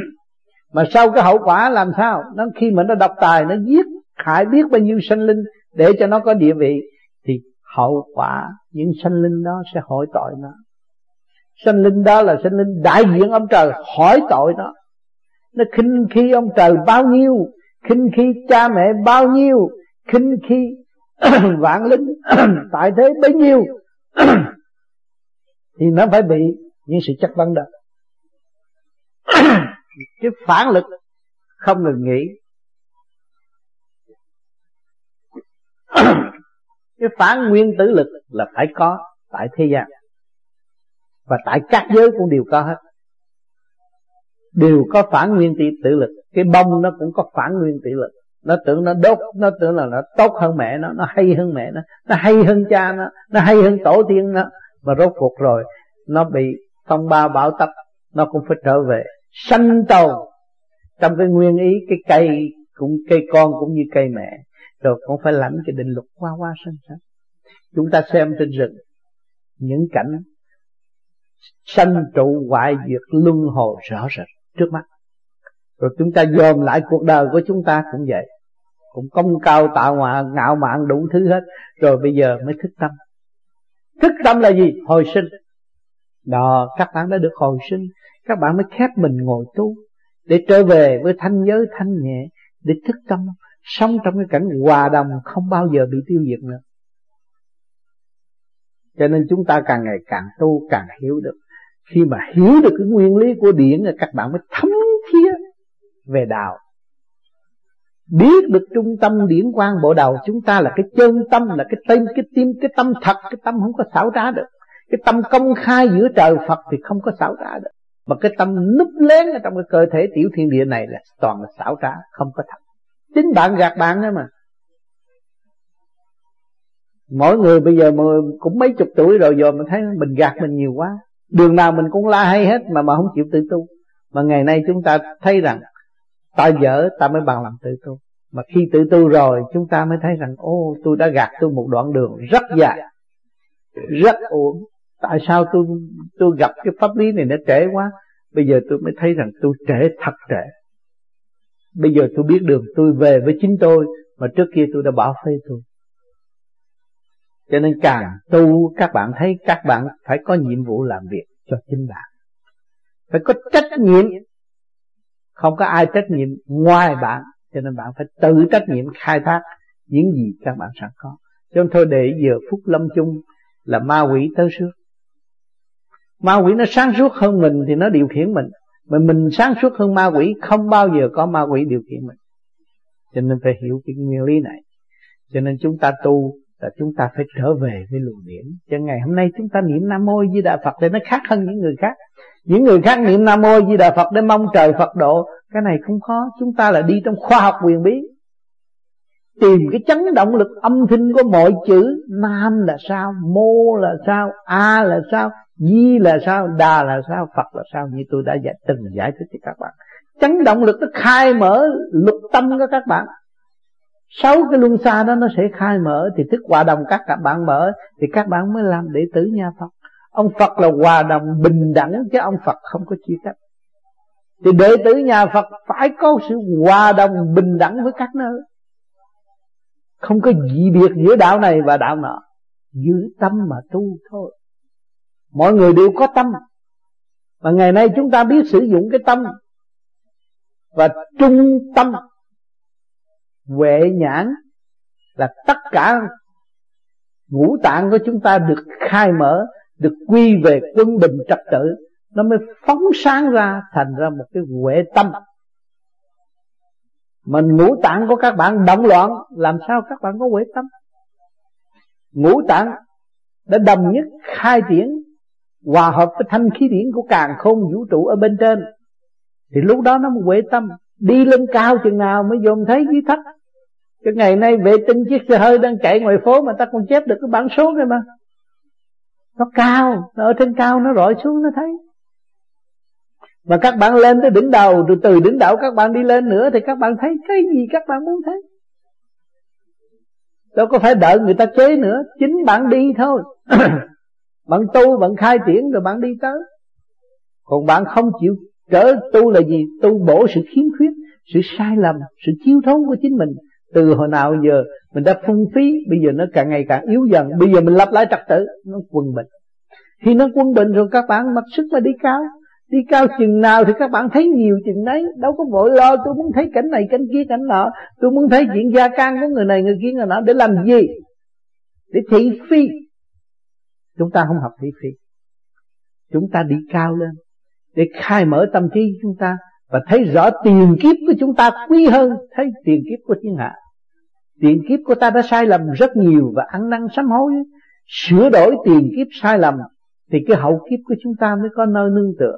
A: Mà sau cái hậu quả làm sao? Nó khi mà nó độc tài, nó giết khải biết bao nhiêu sanh linh để cho nó có địa vị, thì hậu quả những sanh linh đó sẽ hỏi tội nó. Sanh linh đó là sanh linh đại diện ông trời, hỏi tội nó. Nó khinh khi ông trời bao nhiêu, khinh khi cha mẹ bao nhiêu, khinh khi vạn linh tại thế bấy nhiêu. Thì nó phải bị những sự chất vấn đó. Cái phản lực không ngừng nghỉ. Cái phản nguyên tử lực là phải có tại thế gian. Và tại các giới cũng đều có hết. Đều có phản nguyên tử, tử lực. Cái bông nó cũng có phản nguyên tử lực. Nó tưởng nó đốt nó tưởng là nó tốt hơn mẹ nó nó hay hơn mẹ nó nó hay hơn cha nó nó hay hơn tổ tiên nó. Mà rốt cuộc rồi nó bị phong ba bão tấp nó cũng phải trở về sanh tồn. Trong cái nguyên ý cái cây cũng cây con cũng như cây mẹ rồi cũng phải lãnh cái định luật qua qua sân sân chúng ta xem trên rừng, những cảnh sanh trụ hoại diệt luân hồi rõ rệt trước mắt. Rồi chúng ta dòm lại cuộc đời của chúng ta cũng vậy. Cũng công cao tạo ngoạ ngạo mạn đủ thứ hết. Rồi bây giờ mới thức tâm. Thức tâm là gì? Hồi sinh. Đó, các bạn đã được hồi sinh. Các bạn mới khép mình ngồi tu để trở về với thanh giới thanh nhẹ, để thức tâm sống trong cái cảnh hòa đồng không bao giờ bị tiêu diệt nữa. Cho nên chúng ta càng ngày càng tu, càng hiểu được. Khi mà hiểu được cái nguyên lý của điển là các bạn mới thấm thía về đạo. Biết được trung tâm điển quang bộ đầu, chúng ta là cái chân tâm, là cái tim cái tim, cái tâm thật, cái tâm không có xảo trá được. Cái tâm công khai giữa trời Phật thì không có xảo trá được. Mà cái tâm núp lén ở trong cái cơ thể tiểu thiên địa này là toàn là xảo trá, không có thật chính bạn gạt bạn đó mà. Mỗi người bây giờ mà cũng mấy chục tuổi rồi rồi mình thấy mình gạt mình nhiều quá. Đường nào mình cũng la hay hết mà mà không chịu tự tu. Mà ngày nay chúng ta thấy rằng, ta dở, ta mới bằng lòng tự tu. Mà khi tự tu rồi, chúng ta mới thấy rằng, ô, tôi đã gạt tôi một đoạn đường rất dài, rất uổng tại sao tôi tôi gặp cái pháp lý này nó trễ quá? Bây giờ tôi mới thấy rằng tôi trễ thật trễ bây giờ tôi biết đường tôi về với chính tôi, mà trước kia tôi đã bỏ phê tôi. Cho nên càng tu, các bạn thấy các bạn phải có nhiệm vụ làm việc cho chính bạn. Phải có trách nhiệm. Không có ai trách nhiệm ngoài bạn, cho nên bạn phải tự trách nhiệm, khai thác những gì các bạn sẵn có. Cho nên thôi để giờ phút lâm chung là ma quỷ tới trước ma quỷ nó sáng suốt hơn mình thì nó điều khiển mình mà mình sáng suốt hơn ma quỷ, không bao giờ có ma quỷ điều khiển mình. Cho nên phải hiểu cái nguyên lý này. Cho nên chúng ta tu là chúng ta phải trở về với luồng điển cho ngày hôm nay chúng ta niệm nam mô di đà phật thì nó khác hơn những người khác. Những người khác niệm nam mô di đà phật để mong trời phật độ. Cái này không khó. Chúng ta là đi trong khoa học quyền bí. Tìm cái chấn động lực âm thanh của mọi chữ. Nam là sao? Mô là sao? A là sao? Di là sao đà là sao phật là sao như tôi đã giải, từng giải thích cho các bạn. Chấn động lực nó khai mở lục tâm của các bạn. Sáu cái luân xa đó nó sẽ khai mở thì thức hòa đồng các bạn mở thì các bạn mới làm đệ tử nhà Phật. Ông Phật là hòa đồng bình đẳng chứ ông Phật không có chia cách thì đệ tử nhà Phật phải có sự hòa đồng bình đẳng với các nơi. Không có dị biệt giữa đạo này và đạo nọ. Giữ tâm mà tu thôi mọi người đều có tâm. Mà ngày nay chúng ta biết sử dụng cái tâm và trung tâm huệ nhãn là tất cả ngũ tạng của chúng ta được khai mở, được quy về quân bình trật tự. Nó mới phóng sáng ra, thành ra một cái huệ tâm. Mà ngũ tạng của các bạn động loạn, làm sao các bạn có huệ tâm? Ngũ tạng đã đồng nhất khai triển hòa hợp với thanh khí điển của càng khôn vũ trụ ở bên trên. Thì lúc đó nó mới huệ tâm, đi lên cao chừng nào mới dòm thấy dưới thấp cái ngày nay vệ tinh chiếc xe hơi đang chạy ngoài phố mà ta còn chép được cái bản số này mà. Nó cao, nó ở trên cao nó rọi xuống nó thấy. Mà các bạn lên tới đỉnh đầu rồi từ đỉnh đầu các bạn đi lên nữa thì các bạn thấy cái gì các bạn muốn thấy. Đâu có phải đợi người ta chế nữa, chính bạn đi thôi. bạn tu, bạn khai triển rồi bạn đi tới. Còn bạn không chịu trở tu là gì? Tu bổ sự khiếm khuyết, sự sai lầm, sự thiếu thốn của chính mình. Từ hồi nào giờ mình đã phung phí, bây giờ nó càng ngày càng yếu dần. Bây giờ mình lập lại trật tự, nó quân bình. Khi nó quân bình rồi các bạn mặc sức mà đi cao. Đi cao chừng nào thì các bạn thấy nhiều chừng đấy. Đâu có vội lo, tôi muốn thấy cảnh này, cảnh kia, cảnh nọ. Tôi muốn thấy chuyện gia can của người này, người kia, người nọ. Để làm gì? Để thị phi chúng ta không học thị phi chúng ta đi cao lên để khai mở tâm trí chúng ta và thấy rõ tiền kiếp của chúng ta quý hơn. Thấy tiền kiếp của thiên hạ. Tiền kiếp của ta đã sai lầm rất nhiều và ăn năn sám hối. Sửa đổi tiền kiếp sai lầm thì cái hậu kiếp của chúng ta mới có nơi nương tựa.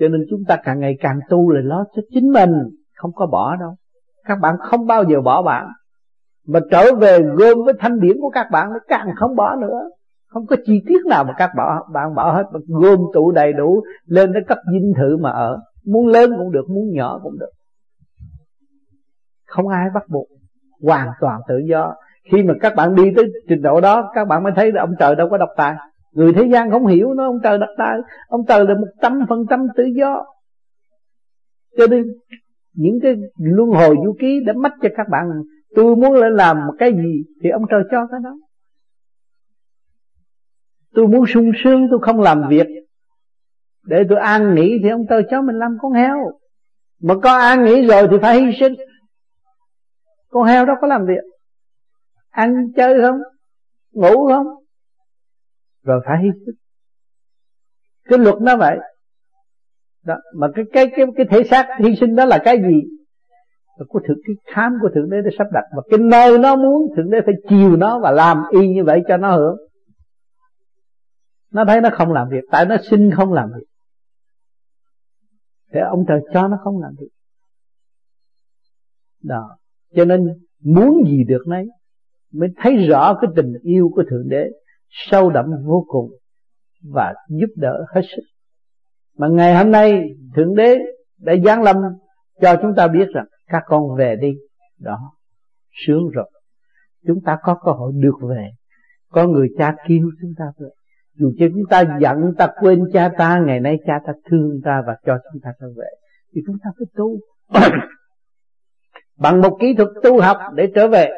A: Cho nên chúng ta càng ngày càng tu là lo cho chính mình, không có bỏ đâu. Các bạn không bao giờ bỏ bạn mà trở về gom với thanh điển của các bạn nó càng không bỏ nữa. Không có chi tiết nào mà các bỏ bạn bỏ hết. Mà gom tụ đầy đủ, lên đến cấp dinh thự mà ở. Muốn lớn cũng được, muốn nhỏ cũng được. Không ai bắt buộc. Hoàn toàn tự do. Khi mà các bạn đi tới trình độ đó, các bạn mới thấy là ông trời đâu có độc tài. Người thế gian không hiểu nó, ông trời độc tài. Ông trời là một trăm phần trăm tự do. Cho nên, những cái luân hồi vũ ký đã mất cho các bạn tôi muốn lên làm một cái gì thì ông trời cho cái đó. Tôi muốn sung sướng, tôi không làm việc. Để tôi an nghỉ thì ông trời cho mình làm con heo. Mà có an nghỉ rồi thì phải hy sinh. Con heo đó có làm việc? Ăn, chơi không? Ngủ không? Rồi phải hy sinh. Cái luật nó vậy. Đó, mà cái cái cái cái thể xác hy sinh đó là cái gì? Của thượng, cái khám của thượng đế để sắp đặt. Và cái nơi nó muốn, thượng đế phải chiều nó và làm y như vậy cho nó hưởng. Nó thấy nó không làm việc. Tại nó xin không làm việc. Thế ông trời cho nó không làm việc. Đó. Cho nên muốn gì được nấy, mới thấy rõ cái tình yêu của thượng đế sâu đậm vô cùng và giúp đỡ hết sức. Mà ngày hôm nay, thượng đế đã giáng lâm cho chúng ta biết rằng các con về đi. Đó. Sướng rồi. Chúng ta có cơ hội được về. Có người cha kêu chúng ta về. Dù cho chúng ta giận ta quên cha ta, ngày nay cha ta thương ta và cho chúng ta trở về. Thì chúng ta phải tu. Bằng một kỹ thuật tu học để trở về.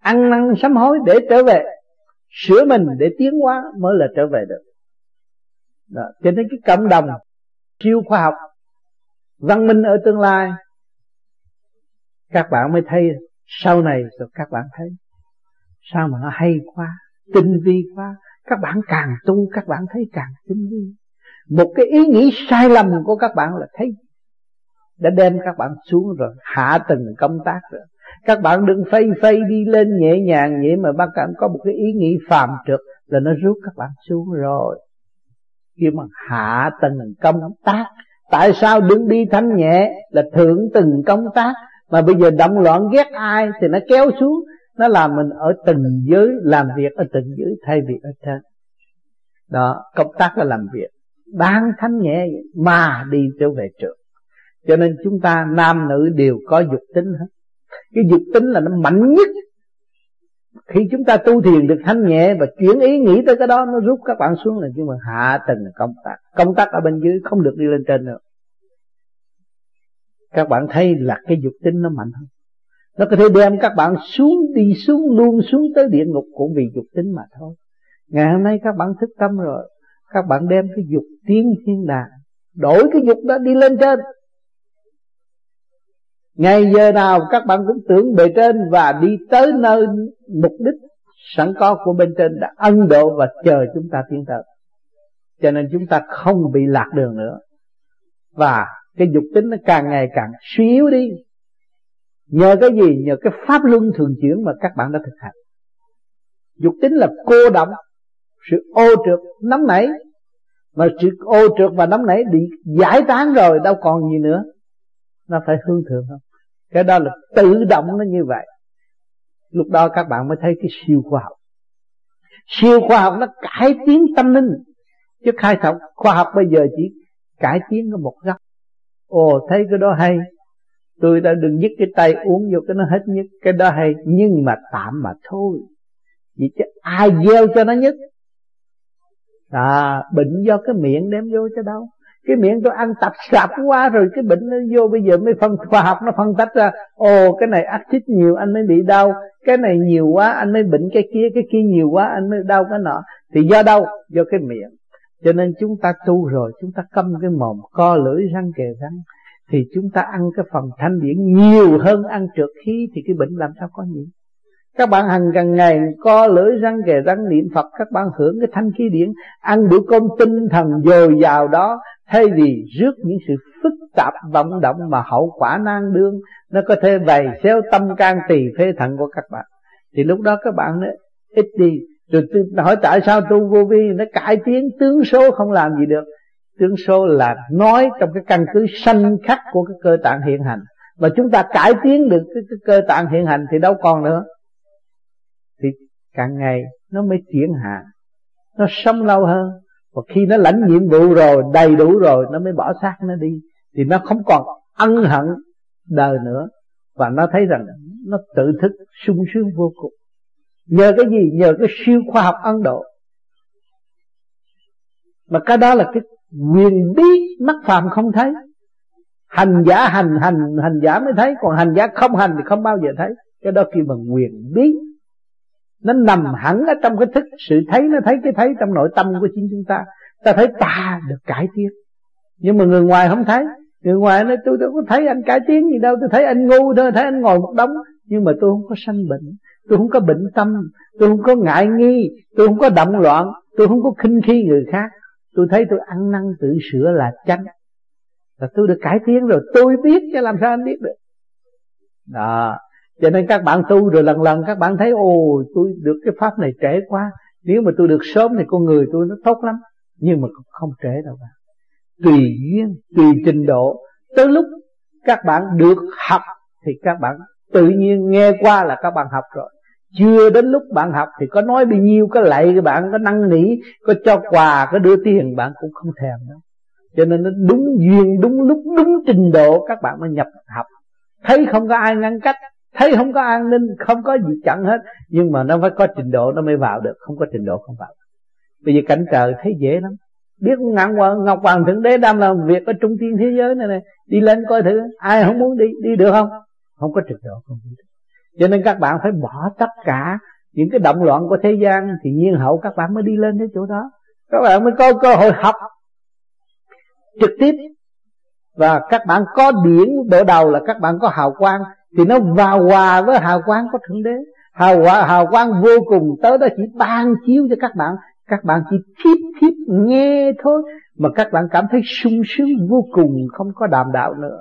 A: Ăn năn sám hối để trở về. Sửa mình để tiến hóa mới là trở về được. Đó. cho nên cái cộng đồng siêu khoa học, văn minh ở tương lai các bạn mới thấy sau này rồi các bạn thấy. Sao mà nó hay quá, tinh vi quá. Các bạn càng tu, các bạn thấy càng tinh vi. Một cái ý nghĩ sai lầm của các bạn là thấy. Đã đem các bạn xuống rồi, hạ từng công tác rồi. Các bạn đừng phây phây đi lên nhẹ nhàng vậy mà bác cảm có một cái ý nghĩ phàm trượt là nó rút các bạn xuống rồi. Kêu mà hạ từng công tác. Tại sao đừng đi thanh nhẹ là thượng từng công tác? Mà bây giờ động loạn ghét ai thì nó kéo xuống, nó làm mình ở từng giới, làm việc ở từng giới, thay vì ở trên. Đó, công tác là làm việc. Đang thanh nhẹ mà đi trở về trường. Cho nên chúng ta nam nữ đều có dục tính hết. Cái dục tính là nó mạnh nhất. Khi chúng ta tu thiền được thanh nhẹ và chuyển ý nghĩ tới cái đó, nó rút các bạn xuống là nhưng mà hạ tầng công tác. Công tác ở bên dưới không được đi lên trên nữa các bạn thấy là cái dục tính nó mạnh hơn. Nó có thể đem các bạn xuống đi, xuống luôn, xuống tới địa ngục cũng vì dục tính mà thôi. Ngày hôm nay các bạn thức tâm rồi, các bạn đem cái dục tiến thiên đàng, đổi cái dục đó đi lên trên. Ngày giờ nào các bạn cũng tưởng bề trên và đi tới nơi mục đích sẵn có của bên trên đã ân độ và chờ chúng ta tiến tới. Cho nên chúng ta không bị lạc đường nữa. Và cái dục tính nó càng ngày càng suy yếu đi. Nhờ cái gì? Nhờ cái pháp luân thường chuyển mà các bạn đã thực hành. Dục tính là cô động, sự ô trượt nắm nảy. Mà sự ô trượt và nắm nảy bị giải tán rồi, đâu còn gì nữa. Nó phải hương thượng không? Cái đó là tự động nó như vậy. Lúc đó các bạn mới thấy cái siêu khoa học. Siêu khoa học nó cải tiến tâm linh. Chứ khai thác khoa học bây giờ chỉ cải tiến ở một góc ồ, thấy cái đó hay. Tôi đã đừng dứt cái tay uống vô cái nó hết nhất. Cái đó hay, nhưng mà tạm mà thôi. Vì chứ ai gieo cho nó nhất? À bệnh do cái miệng đem vô cho đâu. Cái miệng tôi ăn tập sạp quá rồi, cái bệnh nó vô bây giờ mới phân khoa học, nó phân tách ra. Ồ, cái này axit nhiều, anh mới bị đau. Cái này nhiều quá, anh mới bệnh cái kia cái kia nhiều quá, anh mới đau cái nọ. Thì do đâu? Do cái miệng cho nên chúng ta tu rồi chúng ta câm cái mồm co lưỡi răng kề răng thì chúng ta ăn cái phần thanh điển nhiều hơn ăn trượt khí thì cái bệnh làm sao có nhiều các bạn hàng gần ngày co lưỡi răng kề răng niệm Phật các bạn hưởng cái thanh khí điển ăn bữa cơm tinh thần dồi dào đó thay vì rước những sự phức tạp vọng động mà hậu quả nan đương nó có thể vầy xéo tâm can tỳ phế thận của các bạn. Thì lúc đó các bạn nói, ít đi rồi tôi hỏi tại sao tu vô vi? Nó cải tiến tướng số không làm gì được. Tướng số là nói trong cái căn cứ sanh khắc của cái cơ tạng hiện hành. Mà chúng ta cải tiến được cái, cái cơ tạng hiện hành thì đâu còn nữa. Thì càng ngày nó mới chuyển hạ nó sống lâu hơn. Và khi nó lãnh nhiệm vụ rồi đầy đủ rồi nó mới bỏ xác nó đi. Thì nó không còn ân hận đời nữa. Và nó thấy rằng nó tự thức sung sướng vô cùng nhờ cái gì? Nhờ cái siêu khoa học ấn độ. Mà cái đó là cái quyền bí mắt phàm không thấy. Hành giả hành hành hành giả mới thấy. Còn hành giả không hành thì không bao giờ thấy. Cái đó kêu bằng quyền bí. Nó nằm hẳn ở trong cái thức. Sự thấy nó thấy cái thấy trong nội tâm của chính chúng ta. Ta thấy ta được cải tiến. Nhưng mà người ngoài không thấy. Người ngoài nói, tôi đâu có thấy anh cải tiến gì đâu. Tôi thấy anh ngu thôi, thấy anh ngồi một đống. Nhưng mà tôi không có sanh bệnh tôi không có bệnh tâm, tôi không có ngại nghi, tôi không có động loạn, tôi không có khinh khi người khác. Tôi thấy tôi ăn năn tự sửa là chánh. Là tôi được cải tiến rồi, tôi biết chứ làm sao anh biết được. Đó, cho nên các bạn tu rồi lần lần các bạn thấy, ồ, tôi được cái pháp này trễ quá. Nếu mà tôi được sớm thì con người tôi nó tốt lắm. Nhưng mà không trễ đâu bạn. Tùy duyên, tùy trình độ. Tới lúc các bạn được học thì các bạn tự nhiên nghe qua là các bạn học rồi chưa đến lúc bạn học thì có nói bao nhiêu, có lạy các bạn, có năn nỉ, có cho quà, có đưa tiền, bạn cũng không thèm đâu. Cho nên nó đúng duyên, đúng lúc, đúng trình độ, các bạn mới nhập học. Thấy không có ai ngăn cách, thấy không có an ninh, không có gì chặn hết, nhưng mà nó phải có trình độ, nó mới vào được. Không có trình độ, không vào bây giờ cảnh trời thấy dễ lắm. Biết ngạn hoàng, ngọc hoàng thượng đế đang làm việc ở trung thiên thế giới này này đi lên coi thử, ai không muốn đi đi được không? Không có trình độ, không đi được cho nên các bạn phải bỏ tất cả những cái động loạn của thế gian thì nhiên hậu các bạn mới đi lên đến chỗ đó. Các bạn mới có cơ hội học trực tiếp. Và các bạn có điển bộ đầu là các bạn có hào quang, thì nó vào hòa với hào quang của thượng đế. Hào hòa, hào quang vô cùng, tới đó chỉ ban chiếu cho các bạn. Các bạn chỉ thiếp thiếp nghe thôi, mà các bạn cảm thấy sung sướng vô cùng, không có đàm đạo nữa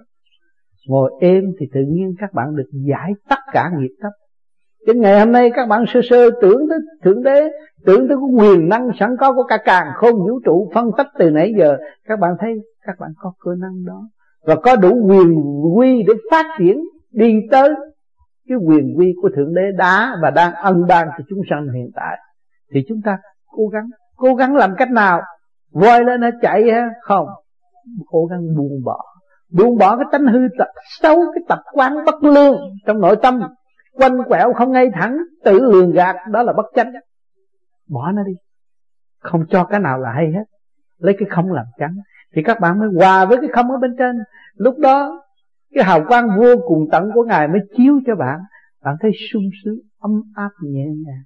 A: ngồi êm thì tự nhiên các bạn được giải tất cả nghiệp thấp Chứ ngày hôm nay các bạn sơ sơ tưởng tới Thượng Đế, Tưởng tới cái quyền năng sẵn có của cả càng không vũ trụ, phân tích từ nãy giờ, Các bạn thấy các bạn có cơ năng đó. Và có đủ quyền quy để phát triển, Đi tới cái quyền quy của Thượng Đế đã và đang ân ban cho chúng sanh hiện tại. Thì chúng ta cố gắng Cố gắng làm cách nào? Voi lên nó chạy ha? Không, Cố gắng buông bỏ buông bỏ cái tánh hư tập, xấu cái tập quán bất lương trong nội tâm. Quanh quẹo không ngay thẳng, tự lường gạt, đó là bất chánh. Bỏ nó đi. Không cho cái nào là hay hết. Lấy cái không làm trắng thì các bạn mới hòa với cái không ở bên trên. Lúc đó, cái hào quang vô cùng tận của ngài mới chiếu cho bạn. Bạn thấy sung sướng, ấm áp, nhẹ nhàng.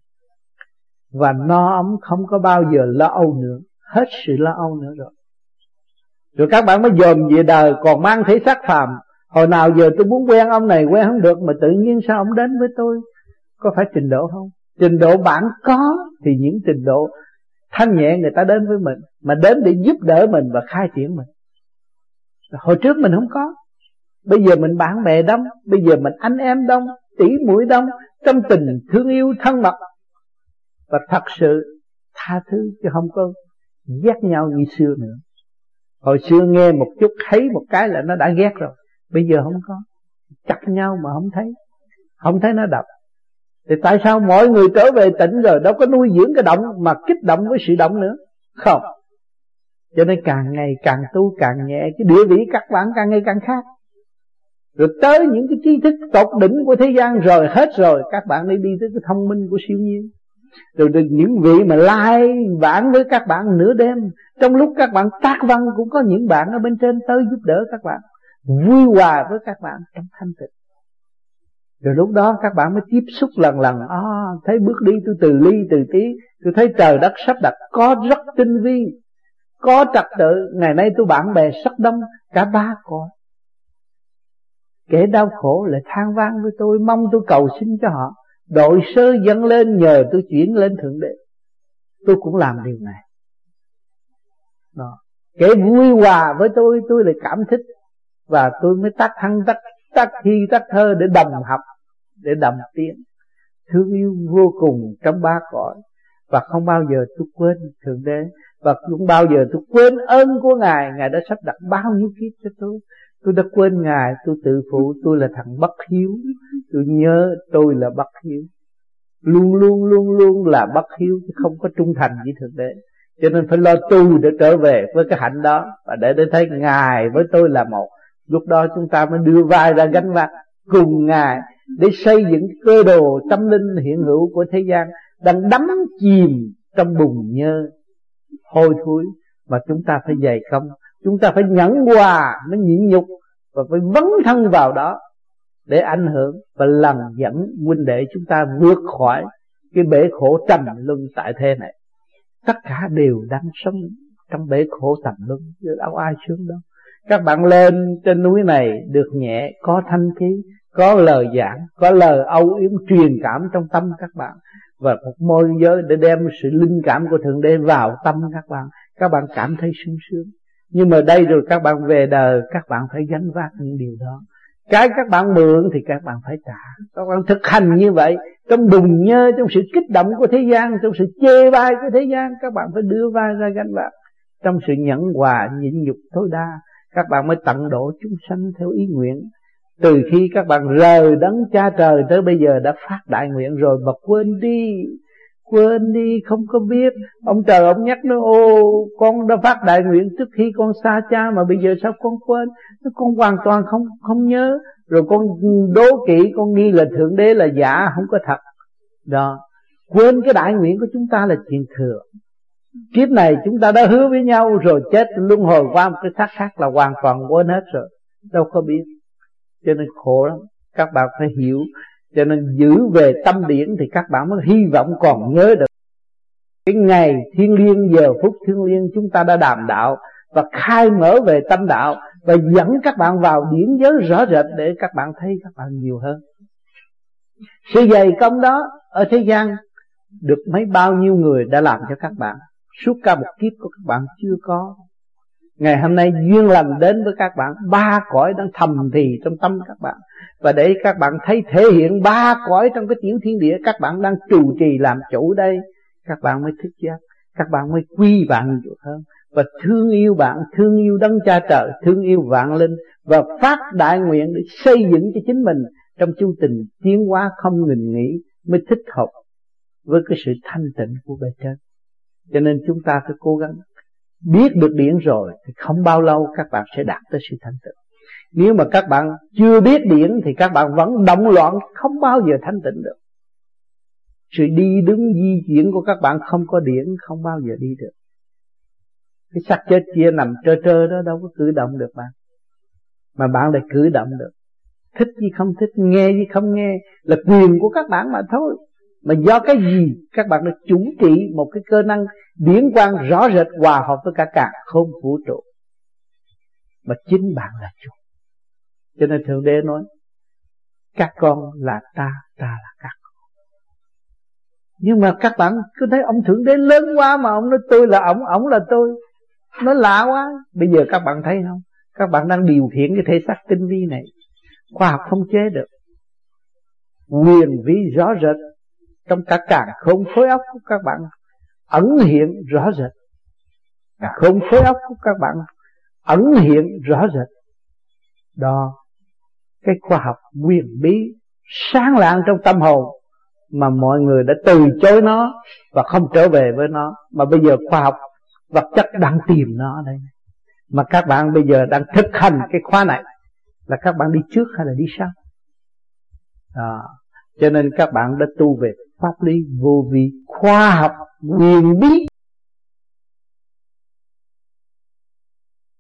A: Và no ấm không có bao giờ lo âu nữa. Hết sự lo âu nữa rồi rồi các bạn mới dòm về đời, còn mang thể xác phàm. Hồi nào giờ tôi muốn quen ông này, quen không được, mà tự nhiên sao ông đến với tôi? Có phải trình độ không? Trình độ bạn có, thì những trình độ thanh nhẹ người ta đến với mình, mà đến để giúp đỡ mình và khai triển mình. Hồi trước mình không có. Bây giờ mình bạn bè đông, bây giờ mình anh em đông tỷ mũi đông trong tình thương yêu thân mật. Và thật sự tha thứ chứ không có ghét nhau như xưa nữa hồi xưa nghe một chút, thấy một cái là nó đã ghét rồi. Bây giờ không có. Chặt nhau mà không thấy. Không thấy nó đập. Thì tại sao mọi người trở về tỉnh rồi, đâu có nuôi dưỡng cái động mà kích động với sự động nữa? Không. Cho nên càng ngày càng tu, càng nhẹ, cái địa vị các bạn càng ngày càng khác. Rồi tới những cái tri thức tột đỉnh của thế gian rồi, hết rồi, các bạn đi đi tới cái thông minh của siêu nhiên rồi được những vị mà lai like với các bạn nửa đêm trong lúc các bạn tác văn cũng có những bạn ở bên trên tới giúp đỡ các bạn vui hòa với các bạn trong thanh tịnh. Rồi lúc đó các bạn mới tiếp xúc lần lần à, thấy bước đi tôi từ ly từ tí tôi thấy trời đất sắp đặt có rất tinh vi có trật tự ngày nay tôi bạn bè rất đông cả ba có kẻ đau khổ lại than vang với tôi mong tôi cầu xin cho họ đội sơ dâng lên nhờ tôi chuyển lên thượng đế. Tôi cũng làm điều này. Đó. kẻ vui hòa với tôi tôi lại cảm thích. Và tôi mới tắt thăng tắt tắt thi, tắt thơ để đồng học, để đồng tiếng. Thương yêu vô cùng trong ba cõi. Và không bao giờ tôi quên thượng đế. Và cũng bao giờ tôi quên ơn của ngài. Ngài đã sắp đặt bao nhiêu kiếp cho tôi tôi đã quên ngài, tôi tự phụ, tôi là thằng bất hiếu. Tôi nhớ tôi là bất hiếu. Luôn luôn luôn luôn là bất hiếu, chứ không có trung thành với thượng đế. Cho nên phải lo tu để trở về với cái hạnh đó. Và để để thấy ngài với tôi là một. Lúc đó chúng ta mới đưa vai ra gánh vác cùng ngài để xây dựng cơ đồ tâm linh hiện hữu của thế gian đang đắm chìm trong bùn nhơ, hôi thối. Mà chúng ta phải dày công chúng ta phải nhẫn hòa mới nhịn nhục và phải vấn thân vào đó để ảnh hưởng và làm dẫn huynh đệ chúng ta vượt khỏi cái bể khổ trầm luân tại thế này. Tất cả đều đang sống trong bể khổ trầm luân, chứ đâu ai sướng đâu. Các bạn lên trên núi này được nhẹ, có thanh khí, có lời giảng, có lời âu yếm truyền cảm trong tâm các bạn. Và một môi giới để đem sự linh cảm của thượng đế vào tâm các bạn. Các bạn cảm thấy sung sướng nhưng mà đây rồi các bạn về đời, các bạn phải gánh vác những điều đó. Cái các bạn mượn thì các bạn phải trả. Các bạn thực hành như vậy, trong bùng nhơ, trong sự kích động của thế gian, trong sự chê bai của thế gian, các bạn phải đưa vai ra gánh vác. Trong sự nhẫn hòa, nhịn nhục tối đa, các bạn mới tận độ chúng sanh theo ý nguyện. Từ khi các bạn rời đấng cha trời tới bây giờ đã phát đại nguyện rồi mà quên đi quên đi, không có biết. Ông trời, ông nhắc nó, ô, con đã phát đại nguyện trước khi con xa cha mà bây giờ sao con quên? Nó, con hoàn toàn không không nhớ. Rồi con đố kỵ, con nghi là thượng đế là giả, không có thật. Đó. Quên cái đại nguyện của chúng ta là chuyện thừa. Kiếp này chúng ta đã hứa với nhau rồi, chết luân hồi qua một cái xác khác là hoàn toàn quên hết rồi. Đâu có biết. Cho nên khổ lắm. Các bạn phải hiểu cho nên giữ về tâm điển thì các bạn mới hy vọng còn nhớ được. Cái ngày thiên liêng giờ phút thiên liêng chúng ta đã đàm đạo và khai mở về tâm đạo và dẫn các bạn vào điển giới rõ rệt để các bạn thấy các bạn nhiều hơn. Sự dày công đó ở thế gian được mấy bao nhiêu người đã làm cho các bạn. Suốt cả một kiếp của các bạn chưa có ngày hôm nay duyên lành đến với các bạn. Ba cõi đang thầm thì trong tâm các bạn. Và để các bạn thấy thể hiện ba cõi trong cái tiểu thiên địa, các bạn đang chủ trì làm chủ đây. Các bạn mới thức giác, các bạn mới quy bạn nhiều hơn. Và thương yêu bạn, thương yêu đấng cha trời, thương yêu vạn linh. Và phát đại nguyện để xây dựng cho chính mình trong chu trình tiến hóa không ngừng nghỉ mới thích hợp với cái sự thanh tịnh của bề trên. Cho nên chúng ta phải cố gắng biết được điển rồi thì không bao lâu các bạn sẽ đạt tới sự thanh tịnh nếu mà các bạn chưa biết điển thì các bạn vẫn động loạn, không bao giờ thanh tịnh được. Sự đi đứng di chuyển của các bạn không có điển, không bao giờ đi được. Cái xác chết kia nằm trơ trơ đó đâu có cử động được bạn. Mà bạn lại cử động được. Thích gì không thích, nghe gì không nghe là quyền của các bạn mà thôi mà do cái gì? Các bạn đã chủ trị một cái cơ năng điển quang rõ rệt hòa hợp với cả cả không vũ trụ. Mà chính bạn là chủ. Cho nên thượng đế nói, các con là ta ta là các con. Nhưng mà các bạn cứ thấy ông thượng đế lớn quá mà ông nói, tôi là ông ông là tôi. Nó lạ quá. Bây giờ các bạn thấy không? Các bạn đang điều khiển cái thể xác tinh vi này. Khoa học không chế được. Quyền vi rõ rệt trong cả càng không khối óc của các bạn, ẩn hiện rõ rệt. Không khối óc của các bạn, ẩn hiện rõ rệt. Đó, cái khoa học quyền bí sáng lạng trong tâm hồn mà mọi người đã từ chối nó và không trở về với nó. Mà bây giờ khoa học vật chất đang tìm nó ở đây. Mà các bạn bây giờ đang thực hành cái khóa này là các bạn đi trước hay là đi sau? Đó. cho nên các bạn đã tu về pháp lý vô vi khoa học quyền bí